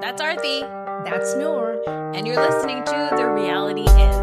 That's Arthi. That's Noor. And you're listening to The Reality Is.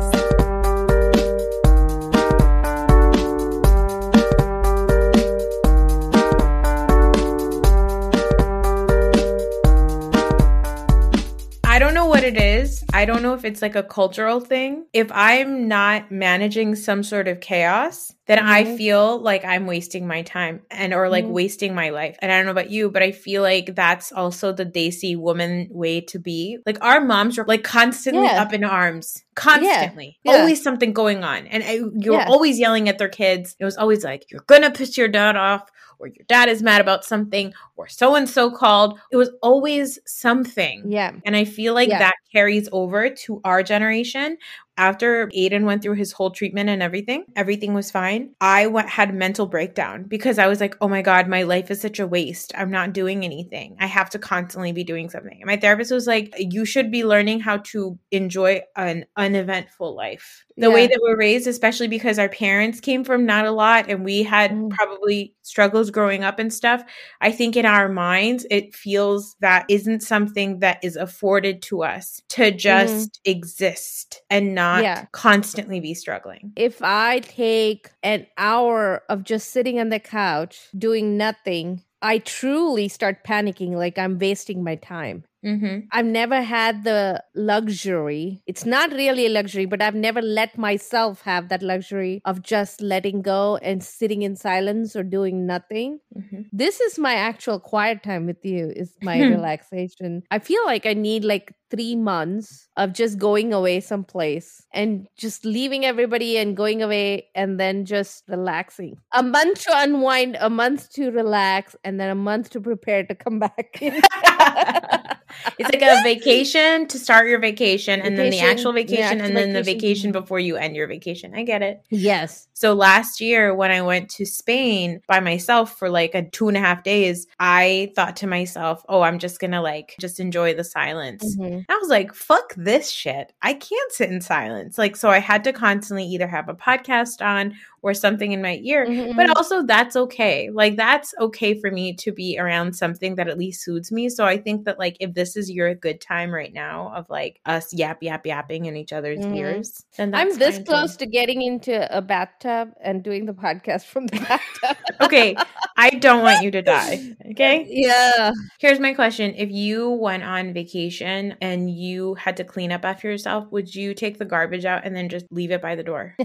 It is. I don't know if it's like a cultural thing. If I'm not managing some sort of chaos, then mm-hmm. I feel like I'm wasting my time and or like mm-hmm. wasting my life. And I don't know about you, but I feel like that's also the Desi woman way to be. Like our moms were like constantly yeah. up in arms, constantly, yeah. Yeah. always something going on, and I, you were always yelling at their kids. It was always like, "You're gonna piss your dad off." Or your dad is mad about something or so and so called. It was always something. Yeah. And I feel like yeah. that carries over to our generation after Aiden went through his whole treatment and everything, everything was fine. I went, had mental breakdown because I was like, oh my God, my life is such a waste. I'm not doing anything. I have to constantly be doing something. And my therapist was like, you should be learning how to enjoy an uneventful life. The yeah. way that we're raised, especially because our parents came from not a lot and we had mm. probably struggles growing up and stuff. I think in our minds, it feels that isn't something that is afforded to us to just mm. exist and not not yeah. constantly be struggling. If I take an hour of just sitting on the couch doing nothing, I truly start panicking like I'm wasting my time. Mm-hmm. I've never had the luxury. It's not really a luxury, but I've never let myself have that luxury of just letting go and sitting in silence or doing nothing. Mm-hmm. This is my actual quiet time with you, is my relaxation. I feel like I need like three months of just going away someplace and just leaving everybody and going away and then just relaxing. A month to unwind, a month to relax, and then a month to prepare to come back. it's like a vacation to start your vacation, vacation and then the actual vacation, the and then vacation. the vacation before you end your vacation. I get it. Yes. So last year when I went to Spain by myself for like a two and a half days, I thought to myself, oh, I'm just gonna like just enjoy the silence. Mm-hmm. I was like, fuck this shit. I can't sit in silence. Like, so I had to constantly either have a podcast on or something in my ear. Mm-hmm. But also, that's okay. Like, that's okay for me to be around something that at least soothes me. So I think that, like, if this is your good time right now of like us yap, yap, yapping in each other's mm-hmm. ears, then I'm this close too. to getting into a bathtub and doing the podcast from the bathtub. okay. I don't want you to die. Okay. Yeah. Here's my question If you went on vacation and you had to clean up after yourself, would you take the garbage out and then just leave it by the door?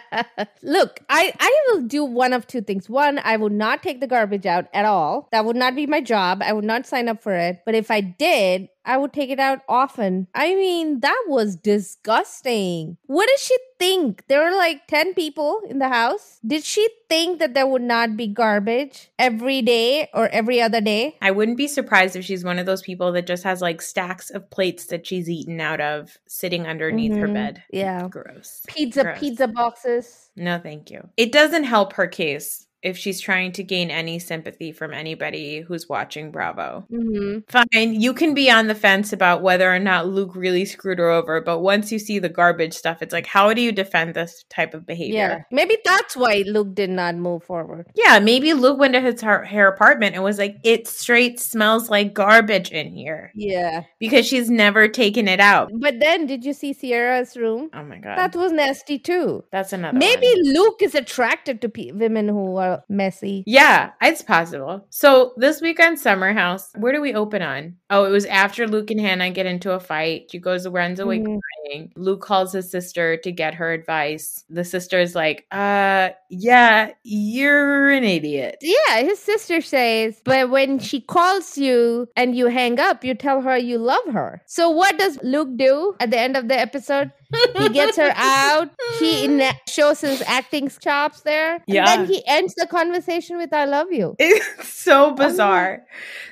Look, I I will do one of two things. One, I will not take the garbage out at all. That would not be my job. I would not sign up for it. But if I did, I would take it out often. I mean, that was disgusting. What did she think? There were like 10 people in the house. Did she think that there would not be garbage every day or every other day? I wouldn't be surprised if she's one of those people that just has like stacks of plates that she's eaten out of sitting underneath mm-hmm. her bed. Yeah. Gross. Pizza, Gross. pizza boxes. No, thank you. It doesn't help her case if she's trying to gain any sympathy from anybody who's watching Bravo. Mm-hmm. Fine, you can be on the fence about whether or not Luke really screwed her over, but once you see the garbage stuff, it's like, how do you defend this type of behavior? Yeah, maybe that's why Luke did not move forward. Yeah, maybe Luke went to his her, her apartment and was like, it straight smells like garbage in here. Yeah, because she's never taken it out. But then, did you see Ciara's room? Oh my god, that was nasty too. That's another. Maybe one. Luke is attracted to pe- women who are messy. Yeah, it's possible. So this weekend, Summer House, where do we open on? Oh, it was after Luke and Hannah get into a fight. She goes, runs away mm-hmm. crying. Luke calls his sister to get her advice. The sister is like, uh, yeah, you're an idiot. Yeah, his sister says, but when she calls you and you hang up, you tell her you love her. So what does Luke do at the end of the episode? he gets her out. He shows his acting chops there. Yeah. And then he ends the conversation with "I love you." It's so bizarre.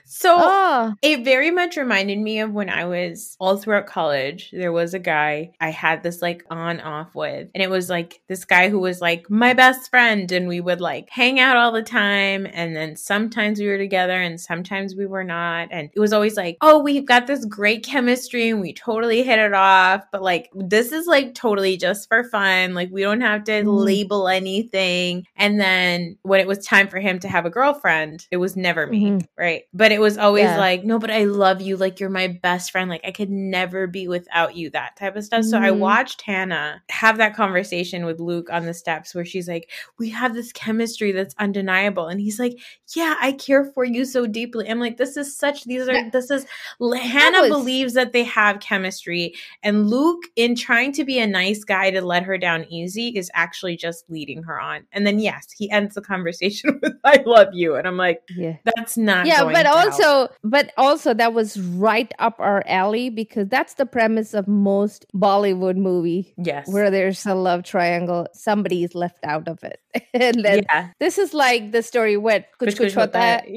So oh. it very much reminded me of when I was all throughout college. There was a guy I had this like on off with, and it was like this guy who was like my best friend, and we would like hang out all the time. And then sometimes we were together, and sometimes we were not. And it was always like, oh, we've got this great chemistry, and we totally hit it off. But like, this is like totally just for fun. Like, we don't have to mm. label anything. And then when it was time for him to have a girlfriend, it was never me, mm-hmm. right? But it was always yeah. like, no, but I love you. Like you're my best friend. Like I could never be without you, that type of stuff. Mm-hmm. So I mm-hmm. watched Hannah have that conversation with Luke on the steps where she's like, we have this chemistry that's undeniable. And he's like, yeah, I care for you so deeply. I'm like, this is such, these are, this is, Hannah was- believes that they have chemistry. And Luke, in trying to be a nice guy to let her down easy, is actually just leading her on. And then, yes, he ends the conversation with, I love you. And I'm like, yeah, that's not, yeah, but also, but also that was right up our alley because that's the premise of most Bollywood movie. Yes, where there's a love triangle, somebody is left out of it, and then yeah. this is like the story with Kuch Kuch Hota.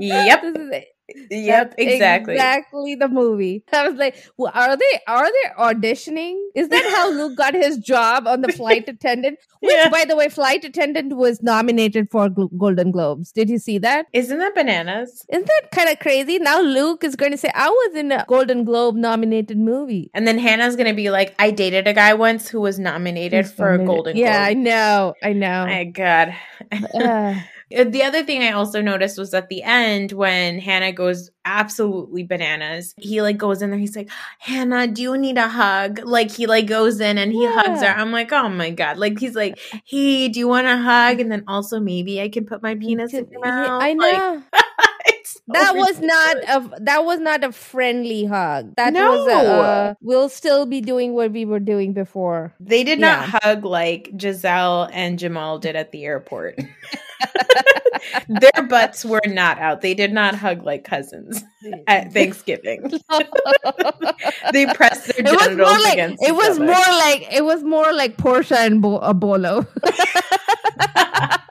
Yeah. yep. Yep, exactly. Exactly the movie. I was like, well, are they are they auditioning? Is that how Luke got his job on the flight attendant? Which yeah. by the way, flight attendant was nominated for Golden Globes. Did you see that? Isn't that bananas? Isn't that kind of crazy? Now Luke is going to say, I was in a Golden Globe nominated movie. And then Hannah's going to be like, I dated a guy once who was nominated He's for nominated. a Golden Globe. Yeah, I know. I know. My God. uh. Uh, the other thing I also noticed was at the end when Hannah goes absolutely bananas, he like goes in there, he's like, Hannah, do you need a hug? Like he like goes in and he yeah. hugs her. I'm like, oh my God. Like he's like, hey, do you want a hug? And then also maybe I can put my penis in your mouth. I know. Like, that was not a that was not a friendly hug. That no. was a uh, we'll still be doing what we were doing before. They did yeah. not hug like Giselle and Jamal did at the airport. Their butts were not out. They did not hug like cousins at Thanksgiving. they pressed their genitals like, against. It was other. more like it was more like Portia and Bo- uh, Bolo.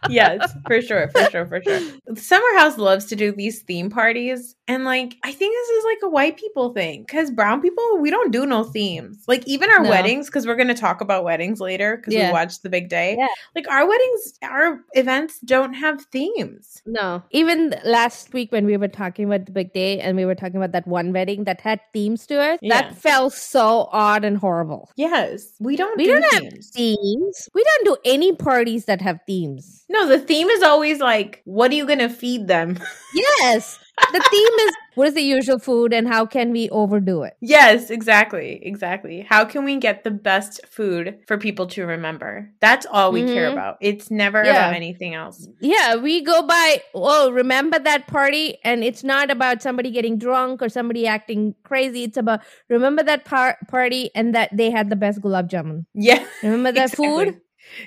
Yes, for sure, for sure, for sure. Summer House loves to do these theme parties. And like, I think this is like a white people thing because brown people, we don't do no themes. Like, even our no. weddings, because we're going to talk about weddings later because yeah. we watched the big day. Yeah. Like, our weddings, our events don't have themes. No. Even last week when we were talking about the big day and we were talking about that one wedding that had themes to it, yeah. that felt so odd and horrible. Yes. We don't we do not have themes. We don't do any parties that have themes. No, the theme is always like, what are you going to feed them? Yes. the theme is what is the usual food and how can we overdo it? Yes, exactly. Exactly. How can we get the best food for people to remember? That's all we mm-hmm. care about. It's never yeah. about anything else. Yeah, we go by, oh, remember that party? And it's not about somebody getting drunk or somebody acting crazy. It's about remember that par- party and that they had the best gulab jamun. Yeah. Remember that exactly. food?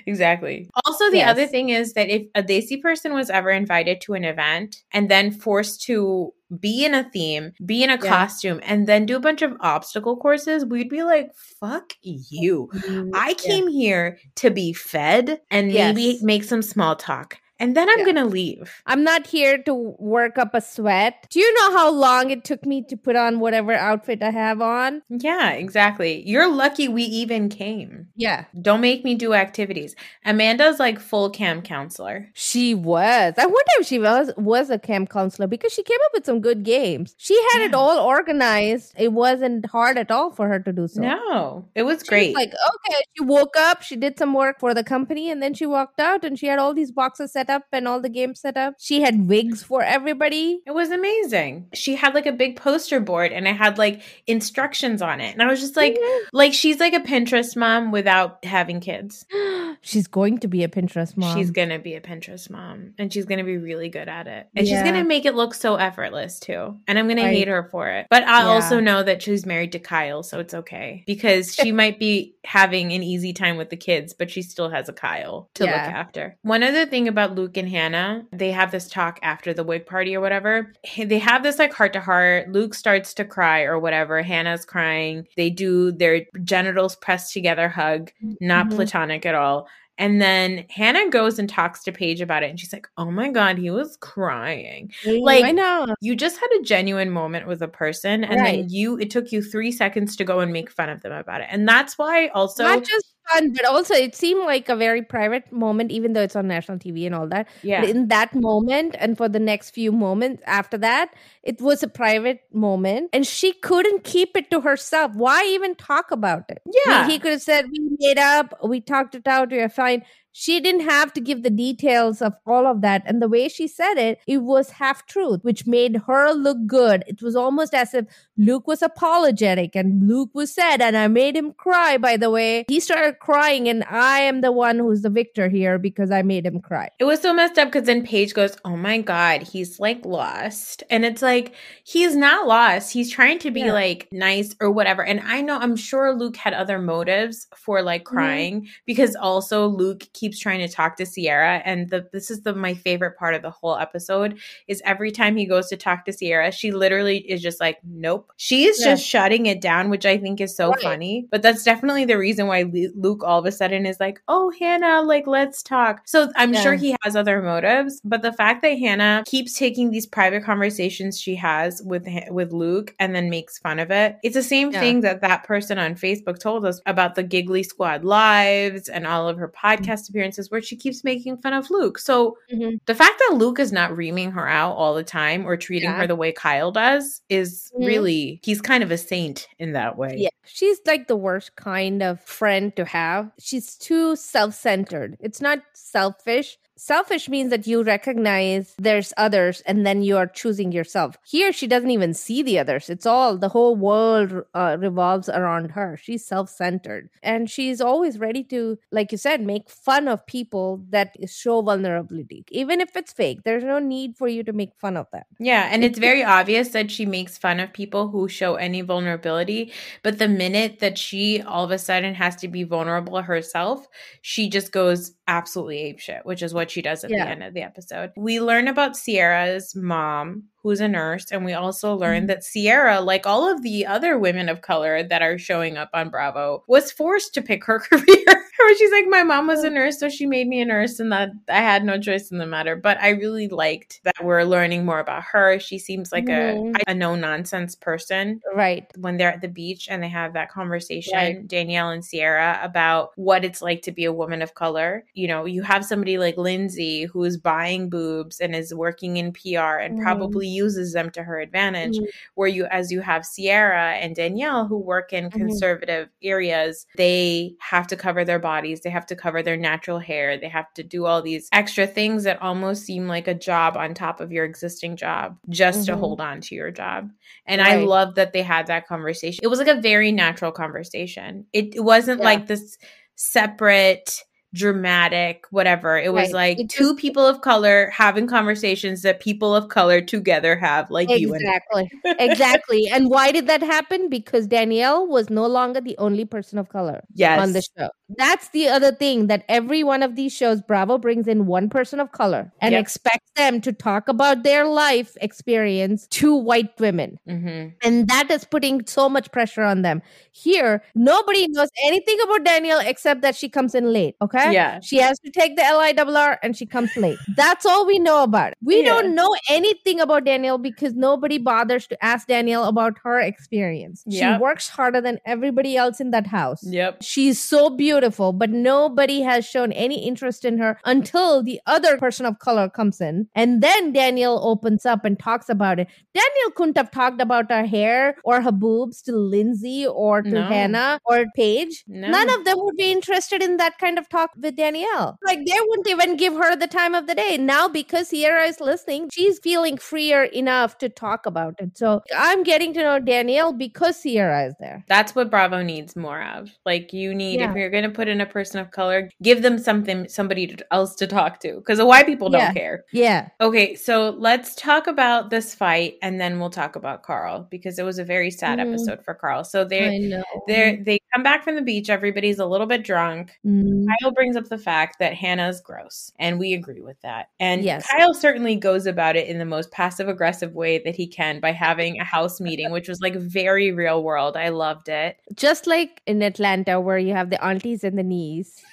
Exactly. Also, the yes. other thing is that if a Desi person was ever invited to an event and then forced to be in a theme, be in a yeah. costume, and then do a bunch of obstacle courses, we'd be like, fuck you. Mm-hmm. I came yeah. here to be fed and yes. maybe make some small talk and then I'm yeah. gonna leave. I'm not here to work up a sweat. Do you know how long it took me to put on whatever outfit I have on? Yeah, exactly. You're lucky we even came. Yeah. Don't make me do activities. Amanda's like full camp counselor. She was. I wonder if she was was a camp counselor because she came up with some good games. She had yeah. it all organized. It wasn't hard at all for her to do so. No, it was great. like, okay, she woke up, she did some work for the company, and then she walked out and she had all these boxes set up and all the games set up. She had wigs for everybody. It was amazing. She had like a big poster board and it had like instructions on it. And I was just like, yeah. like she's like a Pinterest mom without having kids. she's going to be a Pinterest mom. She's going to be a Pinterest mom and she's going to be really good at it. And yeah. she's going to make it look so effortless too. And I'm going to hate her for it. But I yeah. also know that she's married to Kyle, so it's okay because she might be having an easy time with the kids, but she still has a Kyle to look after. One other thing about Luke and Hannah, they have this talk after the wig party or whatever. They have this like heart to heart. Luke starts to cry or whatever. Hannah's crying. They do their genitals pressed together hug, not mm-hmm. platonic at all. And then Hannah goes and talks to Paige about it, and she's like, "Oh my god, he was crying." Like I know you just had a genuine moment with a person, and Right. then you it took you three seconds to go and make fun of them about it, and that's why also not just fun, but also it seemed like a very private moment, even though it's on national TV and all that. yeah, But in that moment, and for the next few moments after that, it was a private moment, and she couldn't keep it to herself. Why even talk about it? I mean, yeah, he could have said, "We made up, we talked it out, we are fine." She didn't have to give the details of all of that, and the way she said it, it was half truth, which made her look good. It was almost as if Luke was apologetic, and Luke was sad, and I made him cry. By the way, he started crying, and I am the one who's the victor here because I made him cry. It was so messed up because then Paige goes, Oh my God, he's like lost. And it's like, he's not lost. He's trying to be Yeah. like nice or whatever. And I know, I'm sure Luke had other motives for like Mm-hmm. crying because also Luke keeps trying to talk to Ciara. And the, this is the my favorite part of the whole episode is every time he goes to talk to Ciara, she literally is just like, Nope. She is Yeah. just shutting it down, which I think is so Right. funny. But that's definitely the reason why Luke all of a sudden is like, Oh, Hannah, like, let's talk. So I'm sure he has other motives, but the fact that Hannah keeps taking these private conversations she has with with Luke and then makes fun of it, it's the same Yeah. thing that that person on Facebook told us about the Giggly Squad lives and all of her mm. podcast appearances, where she keeps making fun of Luke. So Mhm. the fact that Luke is not reaming her out all the time or treating Yeah. her the way Kyle does is Mhm. really he's kind of a saint in that way. Yeah, she's like the worst kind of friend to have. She's too self centered. It's not selfish. Selfish means that you recognize there's others and then you are choosing yourself. Here, she doesn't even see the others. It's all the whole world uh, revolves around her. She's self centered and she's always ready to, like you said, make fun of people that show vulnerability. Even if it's fake, there's no need for you to make fun of that. Yeah, and it's very obvious that she makes fun of people who show any vulnerability. But the minute that she all of a sudden has to be vulnerable herself, she just goes absolutely apeshit, which is what she does at Yeah. the end of the episode. We learn about Ciara's mom, who's a nurse, and we also learn Mhm. that Ciara, like all of the other women of color that are showing up on Bravo, was forced to pick her career. Where she's like, my mom was a nurse, so she made me a nurse, and that I had no choice in the matter. But I really liked that we're learning more about her. She seems like Mhm. a, a no nonsense person Right. when they're at the beach and they have that conversation, Right. Danielle and Ciara, about what it's like to be a woman of color. You know, you have somebody like Lindsay who is buying boobs and is working in PR and Mhm. probably uses them to her advantage. Mhm. Where you, as you have Ciara and Danielle who work in Mhm. conservative areas, they have to cover their bodies, they have to cover their natural hair, they have to do all these extra things that almost seem like a job on top of your existing job just to Mhm. hold on to your job. And I love that they had that conversation. It was like a very natural conversation. It, it wasn't Yeah. like this separate, dramatic, whatever. It was Right. like It two just- people of color having conversations that people of color together have, like you and Exactly. exactly. And why did that happen? Because Danielle was no longer the only person of color yes. on the show. That's the other thing that every one of these shows, Bravo brings in one person of color and Yep. expects them to talk about their life experience to white women. hmm And that is putting so much pressure on them. Here, nobody knows anything about Danielle except that she comes in late. Okay. Yeah. She has to take the LIRR and she comes late. That's all we know about it. We Yeah. don't know anything about Danielle because nobody bothers to ask Danielle about her experience. Yep. She works harder than everybody else in that house. Yep. She's so beautiful, but nobody has shown any interest in her until the other person of color comes in. And then Danielle opens up and talks about it. Danielle couldn't have talked about her hair or her boobs to Lindsay or to No. Hannah or Paige. No. None of them would be interested in that kind of talk with Danielle. Like they wouldn't even give her the time of the day. Now, because Ciara is listening, she's feeling freer enough to talk about it. So I'm getting to know Danielle because Ciara is there. That's what Bravo needs more of. Like you need Yeah. if you're going to put in a person of color, give them something somebody else to talk to cuz the white people don't care. Yeah. Okay, so let's talk about this fight and then we'll talk about Carl because it was a very sad Mhm. episode for Carl. So they they they come back from the beach, everybody's a little bit drunk. Mm, Kyle brings up the fact that Hannah's gross, and we agree with that. And Yes. Kyle certainly goes about it in the most passive aggressive way that he can by having a house meeting, which was like very real world. I loved it. just like in Atlanta, where you have the aunties and the niece.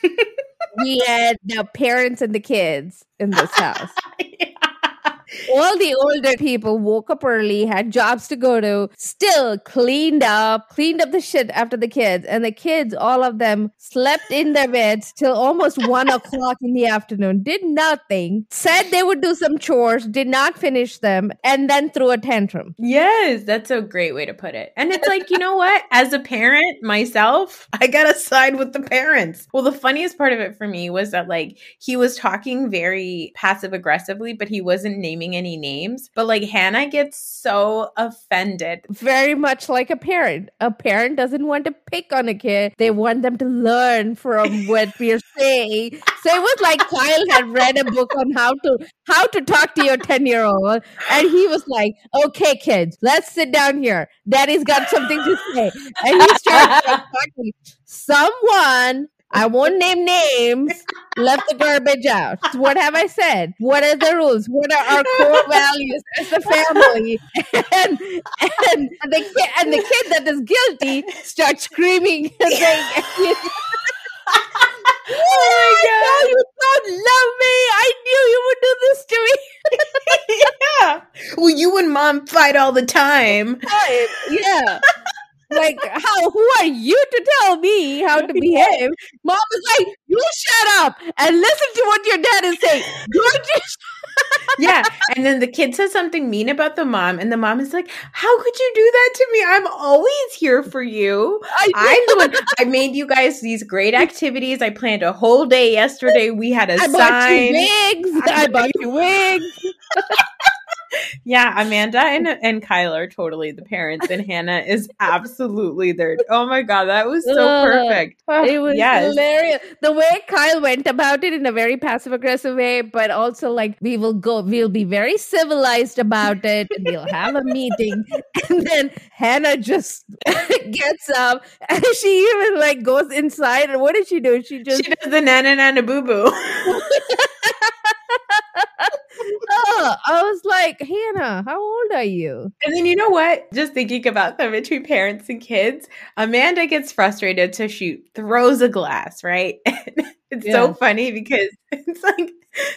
we had the parents and the kids in this house. all the older people woke up early, had jobs to go to, still cleaned up, cleaned up the shit after the kids. And the kids, all of them, slept in their beds till almost one o'clock in the afternoon, did nothing, said they would do some chores, did not finish them, and then threw a tantrum. Yes, that's a great way to put it. And it's like, you know what? As a parent myself, I gotta side with the parents. Well, the funniest part of it for me was that, like, he was talking very passive aggressively, but he wasn't naming naming any names, but like Hannah gets so offended. Very much like a parent. A parent doesn't want to pick on a kid, they want them to learn from what we're saying. So it was like Kyle had read a book on how to how to talk to your 10 year old. And he was like, okay, kids, let's sit down here. Daddy's got something to say. And he started like, talking. Someone I won't name names. Left the garbage out. What have I said? What are the rules? What are our core values as a family? And, and the kid and the kid that is guilty starts screaming and saying, "Oh my oh god, you don't love me! I knew you would do this to me." yeah. Well, you and mom fight all the time. Yeah like, how? Who are you to tell me how to behave? Mom is like, you shut up and listen to what your dad is saying. yeah, and then the kid says something mean about the mom, and the mom is like, "How could you do that to me? I'm always here for you. I am the one. I made you guys these great activities. I planned a whole day yesterday. We had a I sign. Bought you wigs. I, I bought you wigs." Yeah, Amanda and and Kyle are totally the parents, and Hannah is absolutely there. Oh my god, that was so uh, perfect. it was yes. hilarious. The way Kyle went about it in a very passive aggressive way, but also like we will go, we'll be very civilized about it, and we'll have a meeting, and then Hannah just gets up, and she even like goes inside, and what did she do? She just she does the nana nana boo boo. I was like, Hannah, how old are you? And then you know what? Just thinking about them between parents and kids, Amanda gets frustrated, so she throws a glass, right? it's yeah. so funny because it's like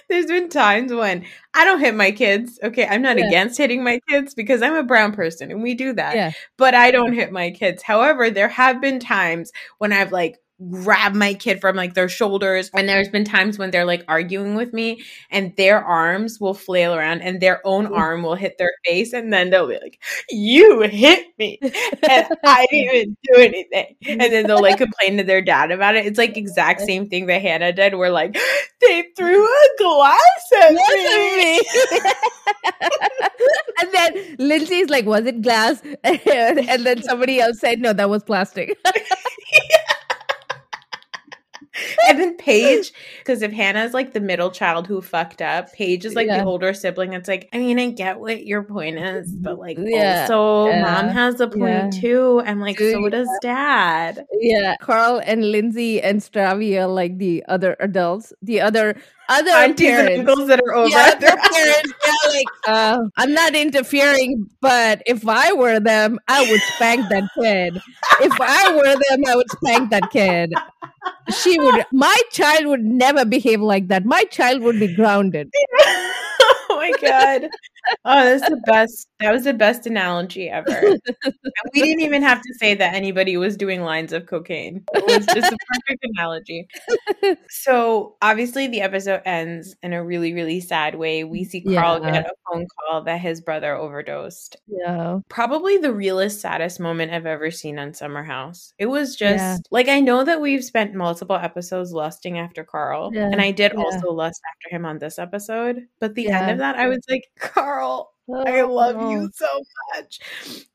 there's been times when I don't hit my kids. Okay, I'm not yeah. against hitting my kids because I'm a brown person and we do that. Yeah. But I don't hit my kids. However, there have been times when I've like grab my kid from like their shoulders. And there's been times when they're like arguing with me and their arms will flail around and their own arm will hit their face. And then they'll be like, You hit me. And I didn't even do anything. And then they'll like complain to their dad about it. It's like exact same thing that Hannah did. We're like, They threw a glass at me. and then Lindsay's like, Was it glass? and then somebody else said, No, that was plastic. and then Paige, because if Hannah's like the middle child who fucked up, Paige is like yeah. the older sibling. It's like, I mean, I get what your point is, but like, yeah. also, yeah. mom has a point too. And like, so does dad. Yeah. Carl and Lindsay and Stravia, like the other adults, the other other aunties parents. and uncles that are over. Yeah, their parents. Yeah, like uh, I'm not interfering, but if I were them, I would spank that kid. If I were them, I would spank that kid. She would. My child would never behave like that. My child would be grounded. oh my god! Oh, that's the best. That was the best analogy ever. we didn't even have to say that anybody was doing lines of cocaine. It was just a perfect analogy. So obviously the episode ends in a really, really sad way. We see Carl yeah. get a phone call that his brother overdosed. Yeah. Probably the realest, saddest moment I've ever seen on Summer House. It was just yeah. like I know that we've spent multiple episodes lusting after Carl. Yeah. And I did also lust after him on this episode. But the end of that, I was like, Carl Carl. Oh, I love you so much.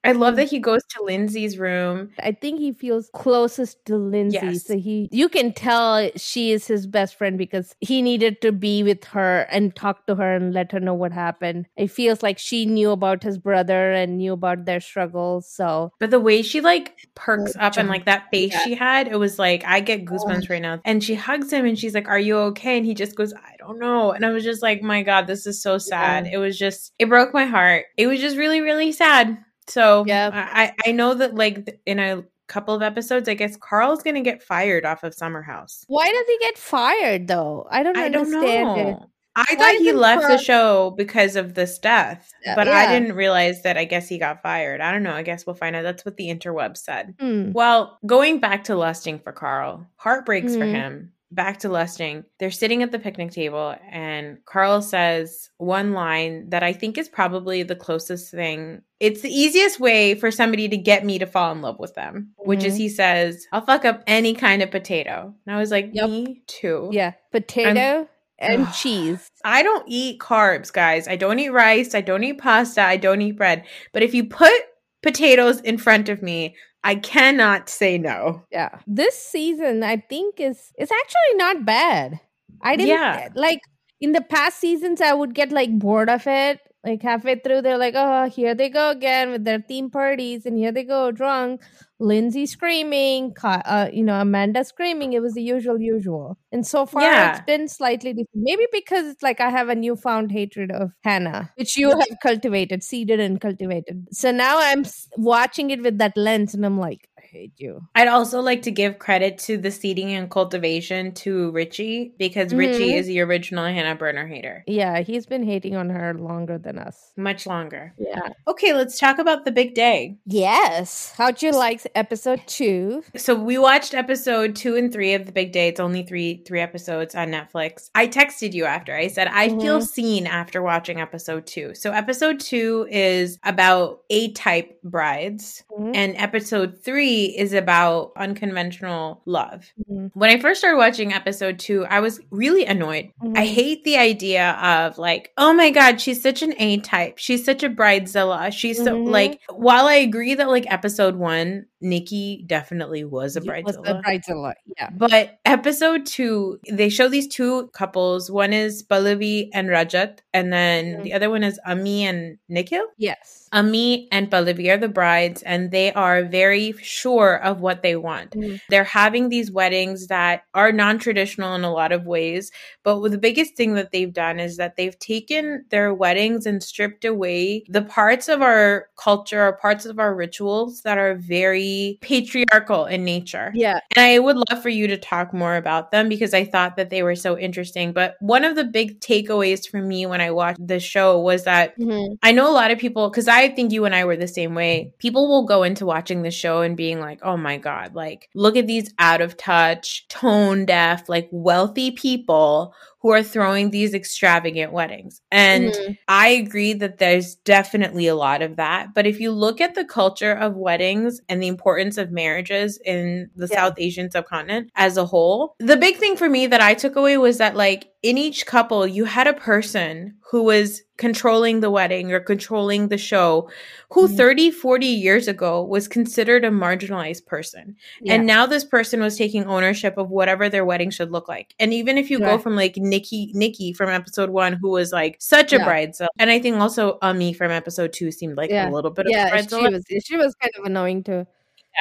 I love that mm. he goes to Lindsay's room. I think he feels closest to Lindsay. Yes. So he you can tell she is his best friend because he needed to be with her and talk to her and let her know what happened. It feels like she knew about his brother and knew about their struggles. So But the way she like perks up and like that face yeah. she had, it was like I get oh. goosebumps oh. right now. And she hugs him and she's like, Are you okay? And he just goes, I don't know. And I was just like, My God, this is so sad. Yeah. It was just it broke my heart. It was just really, really sad. So yeah, I I know that like in a couple of episodes, I guess Carl's to get fired off of Summer House. Why does he get fired though? I don't I don't understand it. know. I Why thought he left the show because of this death, Uh, but I didn't realize that I guess he got fired. I don't know. I guess we'll find out. That's what the interweb said. Hmm. Well, going back to lusting for Carl, heartbreaks for Mhm. him. Back to lusting. They're sitting at the picnic table, and Carl says one line that I think is probably the closest thing. It's the easiest way for somebody to get me to fall in love with them, which is Mhm. he says, I'll fuck up any kind of potato. And I was like, Yep. me too. Yeah, potato and cheese. I don't eat carbs, guys. I don't eat rice. I don't eat pasta. I don't eat bread. But if you put potatoes in front of me, I cannot say no. Yeah. This season I think is is actually not bad. I didn't Yeah. like in the past seasons I would get like bored of it. Like halfway through they're like, "Oh, here they go again with their theme parties and here they go drunk." Lindsay screaming, uh, you know, Amanda screaming. It was the usual, usual. And so far, Yeah. it's been slightly different. Maybe because it's like I have a newfound hatred of Hannah, which you have cultivated, seeded, and cultivated. So now I'm watching it with that lens, and I'm like, hate you. I'd also like to give credit to the seeding and cultivation to Richie because Richie Mhm. is the original Hannah Berner hater. Yeah, he's been hating on her longer than us. Much longer. Yeah. Okay, let's talk about the big day. Yes. How'd you like episode two? So we watched episode two and three of the big day. It's only three three episodes on Netflix. I texted you after. I said I feel Mhm. seen after watching episode two. So episode two is about A type brides, Mhm. and episode three is about unconventional love. Mhm. When I first started watching episode two, I was really annoyed. I Mhm. hate the idea of like, oh my god, she's such an A type. She's such a bridezilla. She's so Mhm. like. While I agree that like episode one, Nikki definitely was a You was bridezilla. a bridezilla. Yeah. But episode two, they show these two couples. One is Pallavi and Rajat, and then Mhm. the other one is Ami and Nikhil. Yes. Ami and Pallavi are the brides, and they are very sure of what they want. Mhm. They're having these weddings that are non traditional in a lot of ways. But the biggest thing that they've done is that they've taken their weddings and stripped away the parts of our culture or parts of our rituals that are very patriarchal in nature. Yeah. And I would love for you to talk more about them because I thought that they were so interesting. But one of the big takeaways for me when I watched the show was that Mhm. I know a lot of people, because I think you and I were the same way. People will go into watching the show and being like, oh my God, like, look at these out of touch, tone deaf, like wealthy people who are throwing these extravagant weddings. And Mhm. I agree that there's definitely a lot of that. But if you look at the culture of weddings and the importance of marriages in the Yeah. South Asian subcontinent as a whole, the big thing for me that I took away was that, like, in each couple, you had a person who was controlling the wedding or controlling the show who Mhm. 30, 40 years ago was considered a marginalized person. Yeah. And now this person was taking ownership of whatever their wedding should look like. And even if you go from like Nikki, Nikki from episode one, who was like such a Yeah. bridezilla, and I think also Ami from episode two seemed like Yeah. a little bit yeah, of a she was she was kind of annoying too.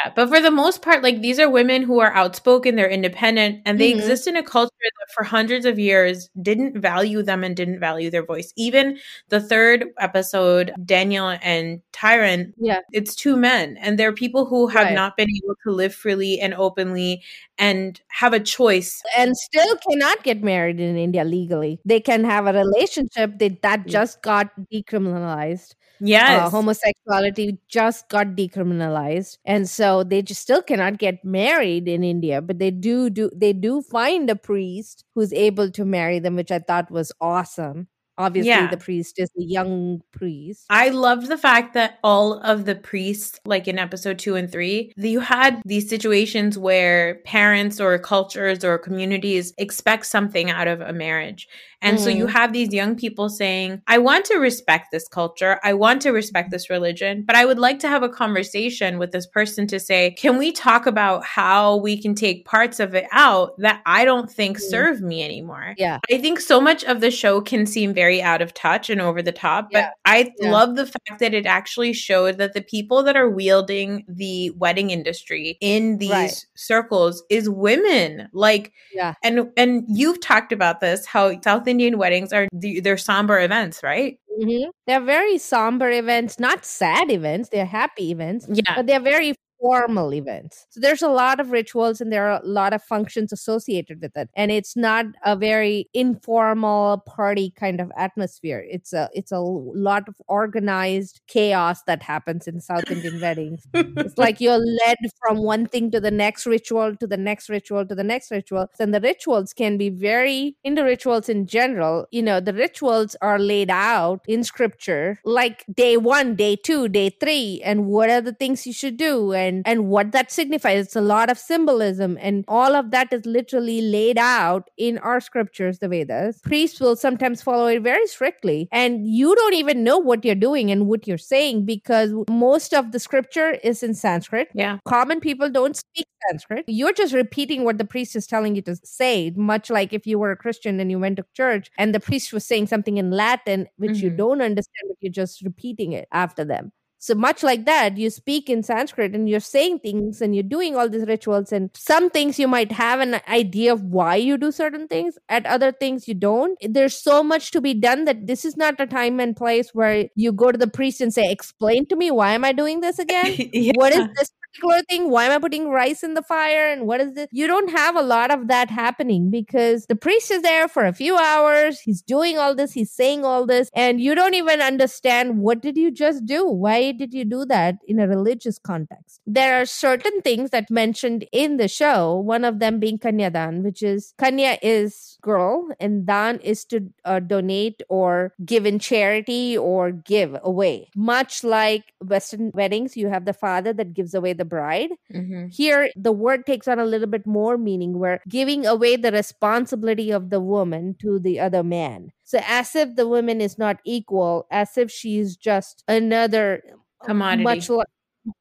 Yeah, but for the most part, like these are women who are outspoken, they're independent, and they Mhm. exist in a culture that for hundreds of years didn't value them and didn't value their voice. Even the third episode, Daniel and Tyron, Yeah. it's two men, and they're people who have Right. not been able to live freely and openly and have a choice. And still cannot get married in India legally. They can have a relationship that that just got decriminalized. Yes. Uh, homosexuality just got decriminalized, and so they just still cannot get married in India. But they do do they do find a priest who's able to marry them, which I thought was awesome. Obviously, Yeah. the priest is a young priest. I loved the fact that all of the priests, like in episode two and three, you had these situations where parents or cultures or communities expect something out of a marriage. And so you Mhm. have these young people saying, I want to respect this culture. I want to respect this religion, but I would like to have a conversation with this person to say, can we talk about how we can take parts of it out that I don't think Mhm. serve me anymore? Yeah. I think so much of the show can seem very out of touch and over the top, but Yeah. I Yeah. love the fact that it actually showed that the people that are wielding the wedding industry in these Right. circles is women. Like Yeah. and and you've talked about this how South Indian weddings are the, they're somber events, right? Mhm. They're very somber events, not sad events. They're happy events, Yeah. but they're very formal events. So there's a lot of rituals and there are a lot of functions associated with it. And it's not a very informal party kind of atmosphere. It's a it's a lot of organized chaos that happens in South Indian weddings. it's like you're led from one thing to the next ritual to the next ritual to the next ritual. And the rituals can be very in the rituals in general, you know, the rituals are laid out in scripture like day one, day two, day three, and what are the things you should do and and what that signifies. It's a lot of symbolism and all of that is literally laid out in our scriptures the vedas. Priests will sometimes follow it very strictly and you don't even know what you're doing and what you're saying because most of the scripture is in sanskrit. Yeah. Common people don't speak sanskrit. You're just repeating what the priest is telling you to say much like if you were a christian and you went to church and the priest was saying something in latin which mm-hmm. you don't understand but you're just repeating it after them so much like that, you speak in Sanskrit and you're saying things and you're doing all these rituals. And some things you might have an idea of why you do certain things. At other things you don't. There's so much to be done that this is not a time and place where you go to the priest and say, "Explain to me why am I doing this again? yeah. What is this particular thing. Why am I putting rice in the fire? And what is this? You don't have a lot of that happening because the priest is there for a few hours. He's doing all this. He's saying all this. And you don't even understand what did you just do? Why did you do that in a religious context? There are certain things that mentioned in the show, one of them being Kanyadan, which is Kanya is girl and Dan is to uh, donate or give in charity or give away. Much like Western weddings, you have the father that gives away the the bride. Mm-hmm. Here, the word takes on a little bit more meaning. We're giving away the responsibility of the woman to the other man. So, as if the woman is not equal, as if she's just another commodity, much like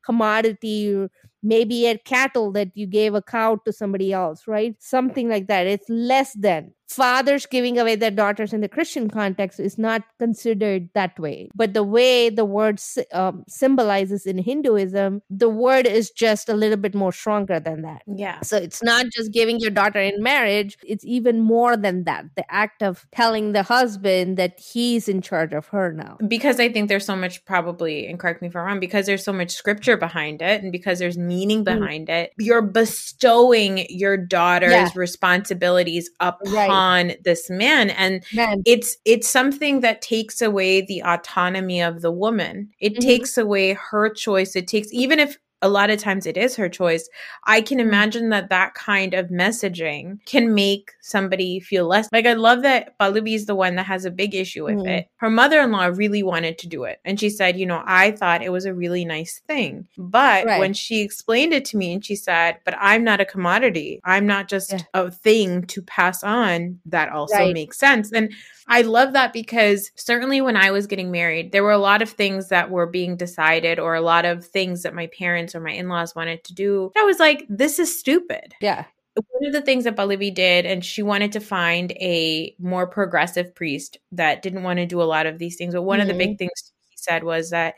commodity maybe a cattle that you gave a cow to somebody else right something like that it's less than fathers giving away their daughters in the Christian context is not considered that way. But the way the word um, symbolizes in Hinduism, the word is just a little bit more stronger than that. Yeah. So it's not just giving your daughter in marriage, it's even more than that. The act of telling the husband that he's in charge of her now. Because I think there's so much, probably, and correct me if I'm wrong, because there's so much scripture behind it and because there's meaning mm. behind mm. it, you're bestowing your daughter's yeah. responsibilities upon. Right on this man and it's it's something that takes away the autonomy of the woman. It mm-hmm. takes away her choice. It takes even if a lot of times it is her choice. I can mm-hmm. imagine that that kind of messaging can make somebody feel less like I love that Pallavi is the one that has a big issue with mm. it. Her mother in law really wanted to do it. And she said, you know, I thought it was a really nice thing. But right. when she explained it to me and she said, but I'm not a commodity, I'm not just yeah. a thing to pass on, that also right. makes sense. And I love that because certainly when I was getting married, there were a lot of things that were being decided or a lot of things that my parents or my in laws wanted to do. I was like, this is stupid. Yeah. One of the things that Pallavi did, and she wanted to find a more progressive priest that didn't want to do a lot of these things. But one mm-hmm. of the big mm-hmm. things he said was that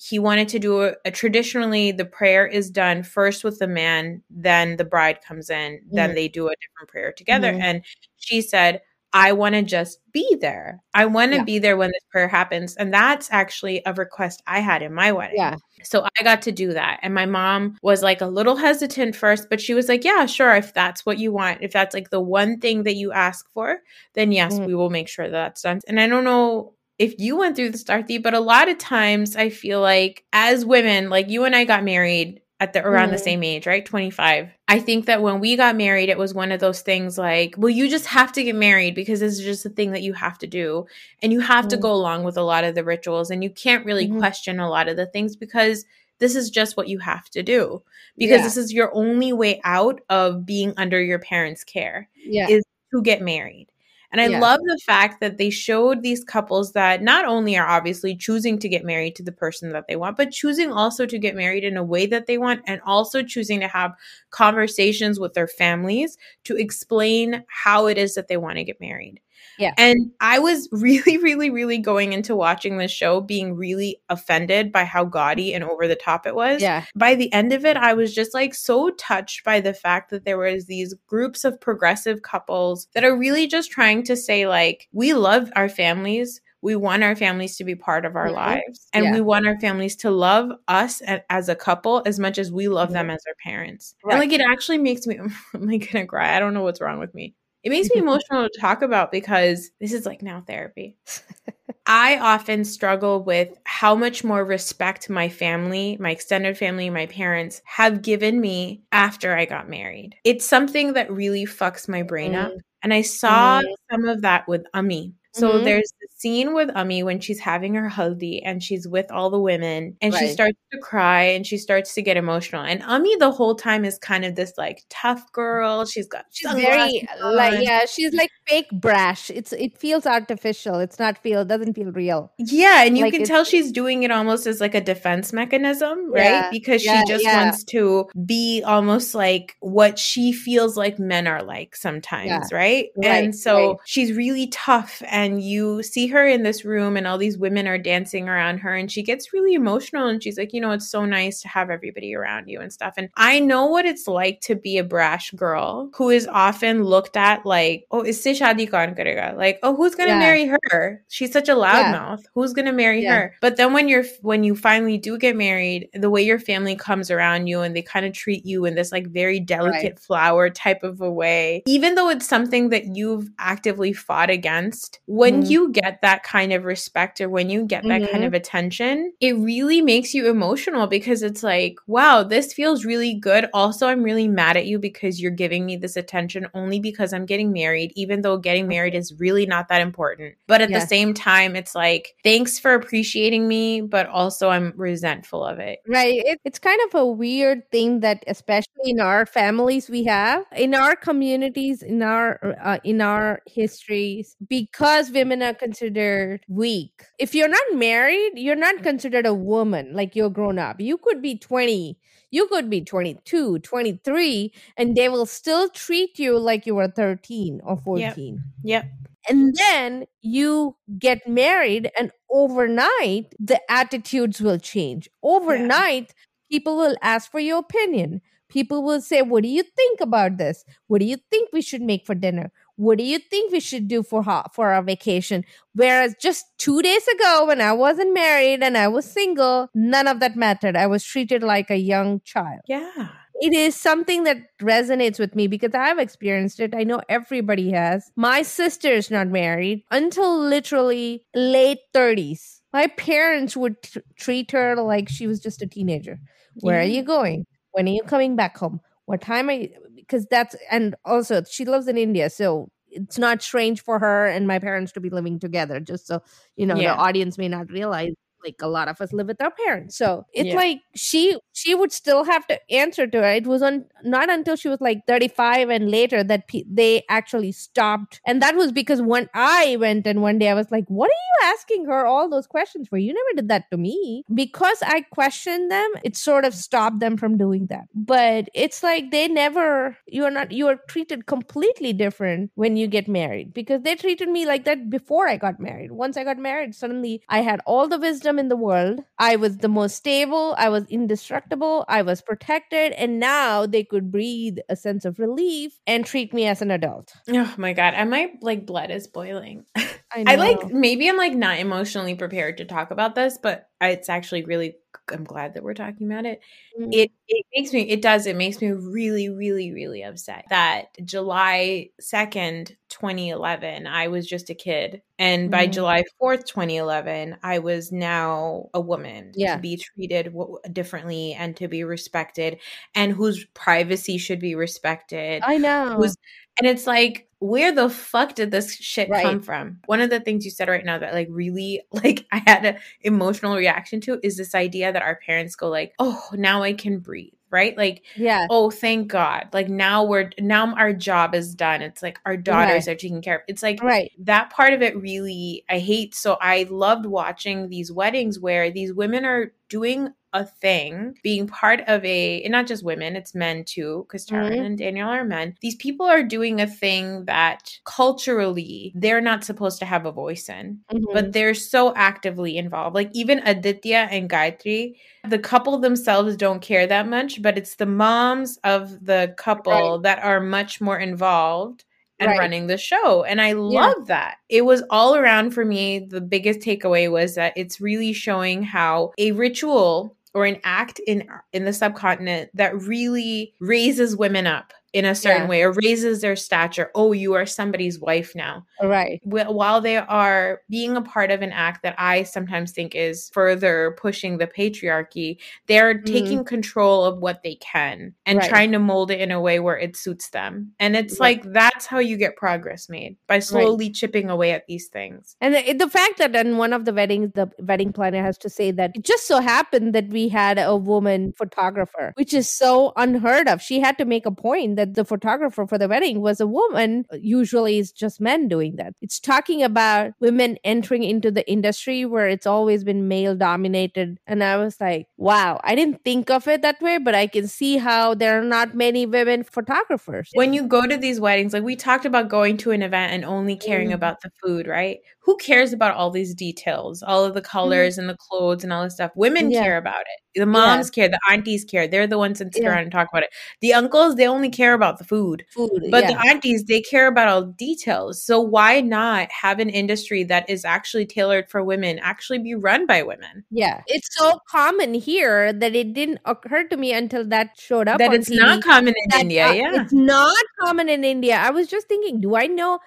he wanted to do a, a, traditionally the prayer is done first with the man then the bride comes in mm-hmm. then they do a different prayer together mm-hmm. and she said I want to just be there. I want to yeah. be there when this prayer happens. And that's actually a request I had in my wedding. Yeah. So I got to do that. And my mom was like a little hesitant first, but she was like, yeah, sure. If that's what you want, if that's like the one thing that you ask for, then yes, mm-hmm. we will make sure that that's done. And I don't know if you went through this, Dorothy, but a lot of times I feel like as women, like you and I got married at the around mm. the mm-hmm. same age, right? 25. I think that when we got married, it was one of those things like, well, you just have to get married because this is just a thing that you have to do. And you have mm. to go along with a lot of the rituals and you can't really mm-hmm. question a lot of the things because this is just what you have to do because yeah. this is your only way out of being under your parents' care yeah. is to get married. And I yeah. love the fact that they showed these couples that not only are obviously choosing to get married to the person that they want, but choosing also to get married in a way that they want and also choosing to have conversations with their families to explain how it is that they want to get married. Yeah. And I was really, really, really going into watching this show being really offended by how gaudy and over the top it was. Yeah. By the end of it, I was just like so touched by the fact that there was these groups of progressive couples that are really just trying to say like, we love our families we want our families to be part of our mm-hmm. lives and yeah. we want our families to love us as a couple as much as we love mm-hmm. them as our parents. Right. And like it actually makes me I'm like gonna cry. I don't know what's wrong with me. It makes me emotional to talk about because this is like now therapy. I often struggle with how much more respect my family, my extended family, my parents have given me after I got married. It's something that really fucks my brain mm. up. And I saw mm. some of that with Ami. So mm-hmm. there's the scene with Ami when she's having her haldi and she's with all the women and right. she starts to cry and she starts to get emotional. And Ami the whole time is kind of this like tough girl. She's got she's very like yeah, she's like fake brash. It's it feels artificial. It's not feel doesn't feel real. Yeah, and you like can tell she's doing it almost as like a defense mechanism, right? Yeah, because yeah, she just yeah. wants to be almost like what she feels like men are like sometimes, right? right? And so right. she's really tough and you see her in this room and all these women are dancing around her and she gets really emotional and she's like you know it's so nice to have everybody around you and stuff and i know what it's like to be a brash girl who is often looked at like oh is shadi kaun karega like oh who's gonna yeah. marry her she's such a loudmouth yeah. who's gonna marry yeah. her but then when you're when you finally do get married the way your family comes around you and they kind of treat you in this like very delicate right. flower type of a way even though it's something that you've actively fought against when mm-hmm. you get that kind of respect or when you get that mm-hmm. kind of attention, it really makes you emotional because it's like, wow, this feels really good. Also, I'm really mad at you because you're giving me this attention only because I'm getting married, even though getting married is really not that important. But at the same time, it's like, thanks for appreciating me, but also I'm resentful of it. Right. It, it's kind of a weird thing that, especially in our families, we have in our communities, in our uh, in our histories, because because women are considered weak. If you're not married, you're not considered a woman, like you're grown up. You could be 20, you could be 22, 23, and they will still treat you like you were 13 or 14. Yep. yep. And then you get married, and overnight, the attitudes will change. Overnight, yeah. people will ask for your opinion. People will say, What do you think about this? What do you think we should make for dinner? What do you think we should do for for our vacation whereas just 2 days ago when i wasn't married and i was single none of that mattered i was treated like a young child yeah it is something that resonates with me because I've experienced it. I know everybody has. My sister is not married until literally late 30s. My parents would t- treat her like she was just a teenager. Where yeah. are you going? When are you coming back home? What time are you? because that's and also she lives in India, so it's not strange for her and my parents to be living together. Just so you know, yeah. the audience may not realize like a lot of us live with our parents. So it's yeah. like she she would still have to answer to her. It was on not until she was like 35 and later that pe- they actually stopped. And that was because when i went and one day i was like what are you asking her all those questions for? You never did that to me. Because i questioned them it sort of stopped them from doing that. But it's like they never you are not you are treated completely different when you get married. Because they treated me like that before i got married. Once i got married suddenly i had all the wisdom wisdom in the world. I was the most stable. I was indestructible. I was protected. And now they could breathe a sense of relief and treat me as an adult. Oh my God. And my like blood is boiling. I, I like maybe I'm like not emotionally prepared to talk about this, but it's actually really I'm glad that we're talking about it. Mm-hmm. It it makes me it does it makes me really really really upset that July 2nd 2011 I was just a kid and mm-hmm. by July 4th 2011 I was now a woman yeah. to be treated w- differently and to be respected and whose privacy should be respected. I know. Who's and it's like, where the fuck did this shit right. come from? One of the things you said right now that like really like I had an emotional reaction to is this idea that our parents go like, "Oh, now I can breathe." Right? Like, yeah. Oh, thank God. Like now we're now our job is done. It's like our daughters right. are taking care of. It's like right. that part of it really I hate. So I loved watching these weddings where these women are doing a thing, being part of a, and not just women, it's men too, because Tyrone mm-hmm. and Daniel are men. These people are doing a thing that culturally they're not supposed to have a voice in, mm-hmm. but they're so actively involved. Like even Aditya and Gayatri, the couple themselves don't care that much, but it's the moms of the couple right. that are much more involved and right. running the show. And I love yeah. that. It was all around for me. The biggest takeaway was that it's really showing how a ritual or an act in in the subcontinent that really raises women up in a certain yeah. way or raises their stature. Oh, you are somebody's wife now. Right. While they are being a part of an act that I sometimes think is further pushing the patriarchy, they're mm taking control of what they can and right. trying to mold it in a way where it suits them. And it's right. like that's how you get progress made by slowly right. chipping away at these things. And the, the fact that in one of the weddings, the wedding planner has to say that it just so happened that we had a woman photographer, which is so unheard of. She had to make a point that the photographer for the wedding was a woman. Usually it's just men doing that. It's talking about women entering into the industry where it's always been male dominated. And I was like, wow, I didn't think of it that way, but I can see how there are not many women photographers. When you go to these weddings, like we talked about going to an event and only caring mm. about the food, right? Who cares about all these details, all of the colors mm. and the clothes and all this stuff? Women yeah. care about it. The moms yeah. care, the aunties care. They're the ones that sit yeah. around and talk about it. The uncles, they only care about the food. Food. But yeah. the aunties, they care about all the details. So why not have an industry that is actually tailored for women actually be run by women? Yeah. It's so common here that it didn't occur to me until that showed up. That it's TV. not common in that, India. Uh, yeah. It's not common in India. I was just thinking, do I know